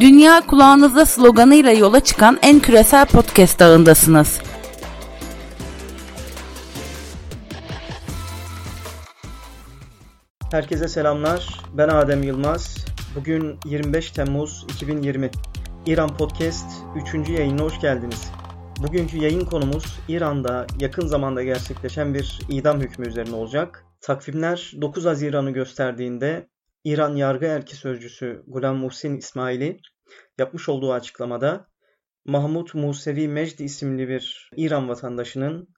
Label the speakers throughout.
Speaker 1: Dünya kulağınızda sloganıyla yola çıkan en küresel podcast ağındasınız.
Speaker 2: Herkese selamlar. Ben Adem Yılmaz. Bugün 25 Temmuz 2020. İran Podcast 3. yayınına hoş geldiniz. Bugünkü yayın konumuz İran'da yakın zamanda gerçekleşen bir idam hükmü üzerine olacak. Takvimler 9 Haziran'ı gösterdiğinde İran Yargı Erki Sözcüsü Gulam Muhsin İsmaili yapmış olduğu açıklamada Mahmut Musevi Mecdi isimli bir İran vatandaşının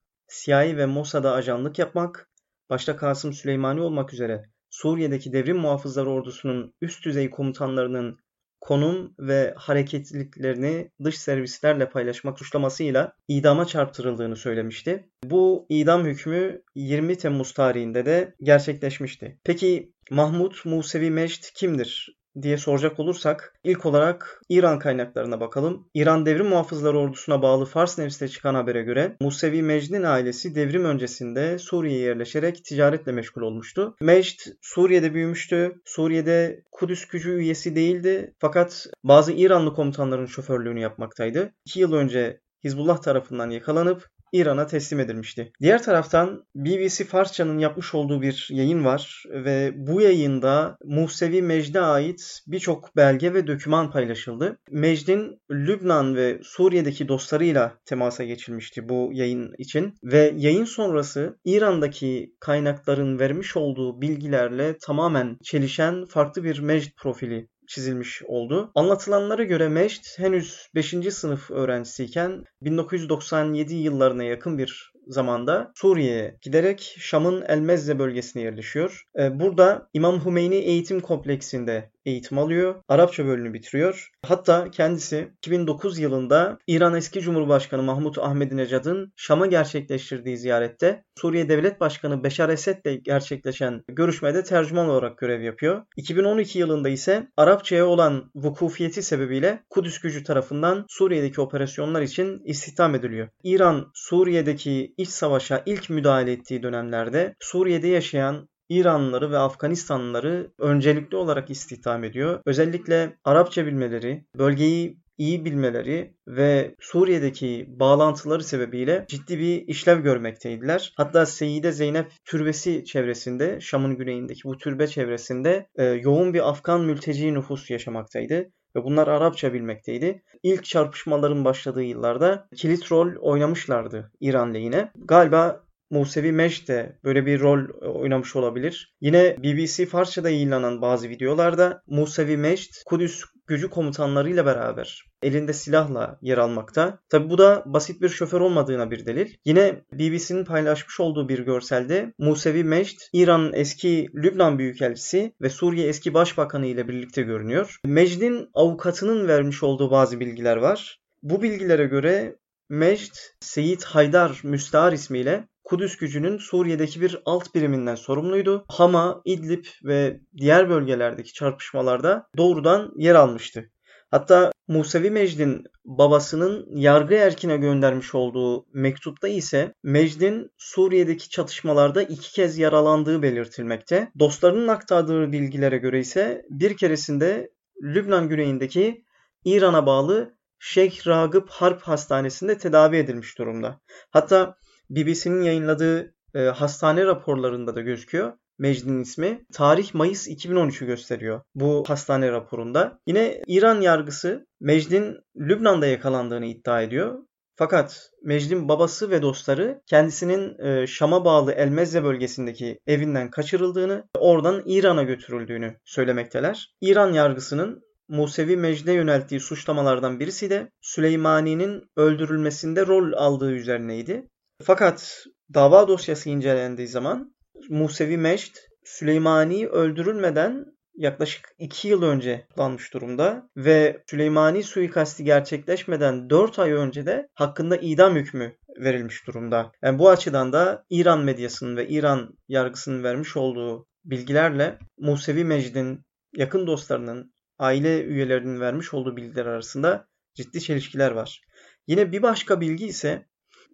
Speaker 2: CIA ve Mossad'a ajanlık yapmak, başta Kasım Süleymani olmak üzere Suriye'deki devrim muhafızları ordusunun üst düzey komutanlarının konum ve hareketliliklerini dış servislerle paylaşmak suçlamasıyla idama çarptırıldığını söylemişti. Bu idam hükmü 20 Temmuz tarihinde de gerçekleşmişti. Peki Mahmut Musevi Mecd kimdir? diye soracak olursak ilk olarak İran kaynaklarına bakalım. İran Devrim Muhafızları Ordusu'na bağlı Fars Nevs'te çıkan habere göre Musevi Mecd'in ailesi devrim öncesinde Suriye'ye yerleşerek ticaretle meşgul olmuştu. Mecd Suriye'de büyümüştü. Suriye'de Kudüs gücü üyesi değildi fakat bazı İranlı komutanların şoförlüğünü yapmaktaydı. İki yıl önce Hizbullah tarafından yakalanıp İran'a teslim edilmişti. Diğer taraftan BBC Farsça'nın yapmış olduğu bir yayın var ve bu yayında Musevi Mecd'e ait birçok belge ve döküman paylaşıldı. Mecd'in Lübnan ve Suriye'deki dostlarıyla temasa geçilmişti bu yayın için ve yayın sonrası İran'daki kaynakların vermiş olduğu bilgilerle tamamen çelişen farklı bir Mecd profili çizilmiş oldu. Anlatılanlara göre Meşt henüz 5. sınıf öğrencisiyken 1997 yıllarına yakın bir zamanda Suriye'ye giderek Şam'ın El Mezze bölgesine yerleşiyor. Ee, burada İmam Hümeyni Eğitim Kompleksinde eğitim alıyor. Arapça bölümünü bitiriyor. Hatta kendisi 2009 yılında İran eski Cumhurbaşkanı Mahmut Ahmedinejad'ın Şam'a gerçekleştirdiği ziyarette Suriye Devlet Başkanı Beşar Esed'le gerçekleşen görüşmede tercüman olarak görev yapıyor. 2012 yılında ise Arapçaya olan vukufiyeti sebebiyle Kudüs gücü tarafından Suriye'deki operasyonlar için istihdam ediliyor. İran Suriye'deki iç savaşa ilk müdahale ettiği dönemlerde Suriye'de yaşayan İranlıları ve Afganistanlıları öncelikli olarak istihdam ediyor. Özellikle Arapça bilmeleri, bölgeyi iyi bilmeleri ve Suriye'deki bağlantıları sebebiyle ciddi bir işlev görmekteydiler. Hatta Seyide Zeynep türbesi çevresinde, Şam'ın güneyindeki bu türbe çevresinde e, yoğun bir Afgan mülteci nüfus yaşamaktaydı ve bunlar Arapça bilmekteydi. İlk çarpışmaların başladığı yıllarda kilit rol oynamışlardı İran lehine. Galiba Musevi Meş de böyle bir rol e, oynamış olabilir. Yine BBC Farsça'da yayınlanan bazı videolarda Musevi Meşt Kudüs gücü komutanlarıyla beraber elinde silahla yer almakta. Tabi bu da basit bir şoför olmadığına bir delil. Yine BBC'nin paylaşmış olduğu bir görselde Musevi Meşt, İran'ın eski Lübnan Büyükelçisi ve Suriye eski Başbakanı ile birlikte görünüyor. Mecd'in avukatının vermiş olduğu bazı bilgiler var. Bu bilgilere göre Mecd, Seyit Haydar Müstahar ismiyle Kudüs gücünün Suriye'deki bir alt biriminden sorumluydu. Hama, İdlib ve diğer bölgelerdeki çarpışmalarda doğrudan yer almıştı. Hatta Musevi Mecd'in babasının yargı erkine göndermiş olduğu mektupta ise Mecd'in Suriye'deki çatışmalarda iki kez yaralandığı belirtilmekte. Dostlarının aktardığı bilgilere göre ise bir keresinde Lübnan güneyindeki İran'a bağlı Şeyh Ragıp Harp Hastanesi'nde tedavi edilmiş durumda. Hatta BBC'nin yayınladığı e, hastane raporlarında da gözüküyor. Mecd'in ismi. Tarih Mayıs 2013'ü gösteriyor bu hastane raporunda. Yine İran yargısı Mecd'in Lübnan'da yakalandığını iddia ediyor. Fakat Mecd'in babası ve dostları kendisinin e, Şam'a bağlı Elmezze bölgesindeki evinden kaçırıldığını, oradan İran'a götürüldüğünü söylemekteler. İran yargısının Musevi Mecd'e yönelttiği suçlamalardan birisi de Süleymani'nin öldürülmesinde rol aldığı üzerineydi. Fakat dava dosyası incelendiği zaman Musevi Mecd Süleymani öldürülmeden yaklaşık 2 yıl önce tutuklanmış durumda ve Süleymani suikasti gerçekleşmeden 4 ay önce de hakkında idam hükmü verilmiş durumda. Yani bu açıdan da İran medyasının ve İran yargısının vermiş olduğu bilgilerle Musevi Mecd'in yakın dostlarının, aile üyelerinin vermiş olduğu bilgiler arasında ciddi çelişkiler var. Yine bir başka bilgi ise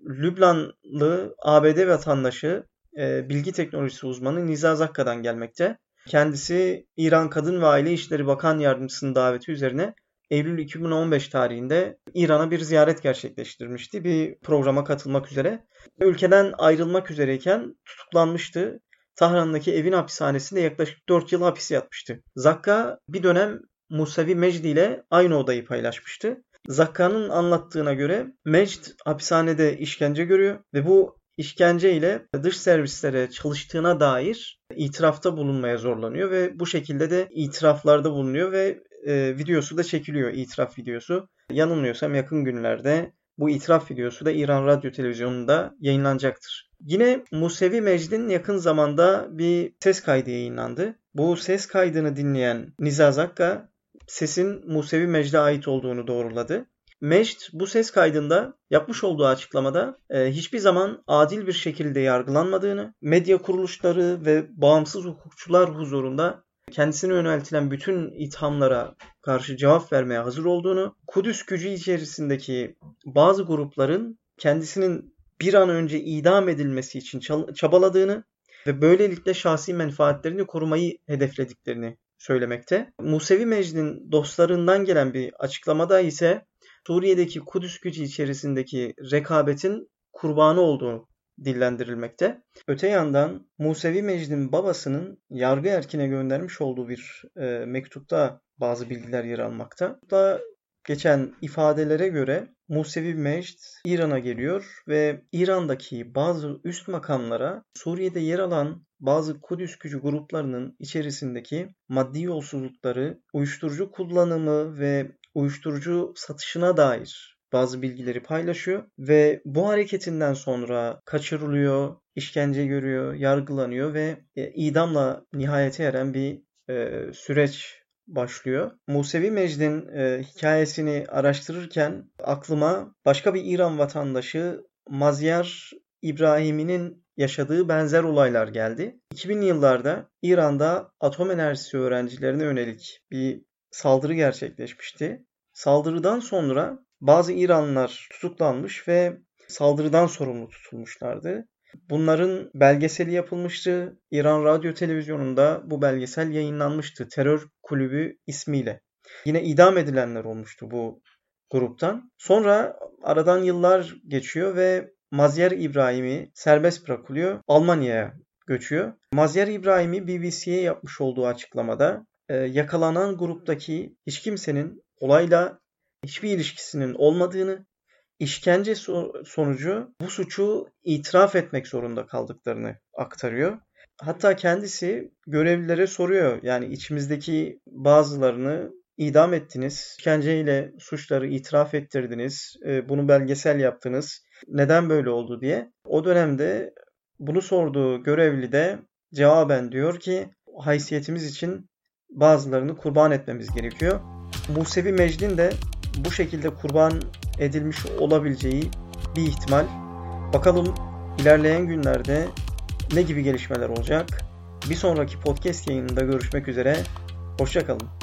Speaker 2: Lübnanlı ABD vatandaşı e, bilgi teknolojisi uzmanı Niza Zakka'dan gelmekte. Kendisi İran Kadın ve Aile İşleri Bakan Yardımcısının daveti üzerine Eylül 2015 tarihinde İran'a bir ziyaret gerçekleştirmişti. Bir programa katılmak üzere. Ülkeden ayrılmak üzereyken tutuklanmıştı. Tahran'daki evin hapishanesinde yaklaşık 4 yıl hapis yatmıştı. Zakka bir dönem Musavi Mecdi ile aynı odayı paylaşmıştı. Zakka'nın anlattığına göre Mecd hapishanede işkence görüyor ve bu işkence ile dış servislere çalıştığına dair itirafta bulunmaya zorlanıyor ve bu şekilde de itiraflarda bulunuyor ve e, videosu da çekiliyor itiraf videosu. Yanılmıyorsam yakın günlerde bu itiraf videosu da İran Radyo Televizyonu'nda yayınlanacaktır. Yine Musevi Mecd'in yakın zamanda bir ses kaydı yayınlandı. Bu ses kaydını dinleyen Niza Zakka sesin Musevi Mecd'e ait olduğunu doğruladı. Mecd bu ses kaydında yapmış olduğu açıklamada e, hiçbir zaman adil bir şekilde yargılanmadığını, medya kuruluşları ve bağımsız hukukçular huzurunda kendisine yöneltilen bütün ithamlara karşı cevap vermeye hazır olduğunu, Kudüs gücü içerisindeki bazı grupların kendisinin bir an önce idam edilmesi için çabaladığını ve böylelikle şahsi menfaatlerini korumayı hedeflediklerini söylemekte. Musevi Mecd'in dostlarından gelen bir açıklamada ise Suriye'deki Kudüs gücü içerisindeki rekabetin kurbanı olduğu dillendirilmekte. Öte yandan Musevi Mecd'in babasının yargı erkine göndermiş olduğu bir e, mektupta bazı bilgiler yer almakta. Da geçen ifadelere göre Musevi Mecd İran'a geliyor ve İran'daki bazı üst makamlara Suriye'de yer alan bazı Kudüs gücü gruplarının içerisindeki maddi yolsuzlukları, uyuşturucu kullanımı ve uyuşturucu satışına dair bazı bilgileri paylaşıyor ve bu hareketinden sonra kaçırılıyor, işkence görüyor, yargılanıyor ve e, idamla nihayete eren bir e, süreç başlıyor. Musevi Mecd'in e, hikayesini araştırırken aklıma başka bir İran vatandaşı Mazyar İbrahimi'nin yaşadığı benzer olaylar geldi. 2000'li yıllarda İran'da atom enerjisi öğrencilerine yönelik bir saldırı gerçekleşmişti. Saldırıdan sonra bazı İranlılar tutuklanmış ve saldırıdan sorumlu tutulmuşlardı. Bunların belgeseli yapılmıştı. İran Radyo Televizyonu'nda bu belgesel yayınlanmıştı. Terör Kulübü ismiyle. Yine idam edilenler olmuştu bu gruptan. Sonra aradan yıllar geçiyor ve Mazyer İbrahim'i serbest bırakılıyor. Almanya'ya göçüyor. Mazyer İbrahim'i BBC'ye yapmış olduğu açıklamada e, yakalanan gruptaki hiç kimsenin olayla hiçbir ilişkisinin olmadığını, işkence sonucu bu suçu itiraf etmek zorunda kaldıklarını aktarıyor. Hatta kendisi görevlilere soruyor. Yani içimizdeki bazılarını idam ettiniz. İşkenceyle suçları itiraf ettirdiniz. E, bunu belgesel yaptınız. Neden böyle oldu diye. O dönemde bunu sorduğu görevli de cevaben diyor ki haysiyetimiz için bazılarını kurban etmemiz gerekiyor. Musevi Mecdin de bu şekilde kurban edilmiş olabileceği bir ihtimal. Bakalım ilerleyen günlerde ne gibi gelişmeler olacak? Bir sonraki podcast yayınında görüşmek üzere. Hoşçakalın.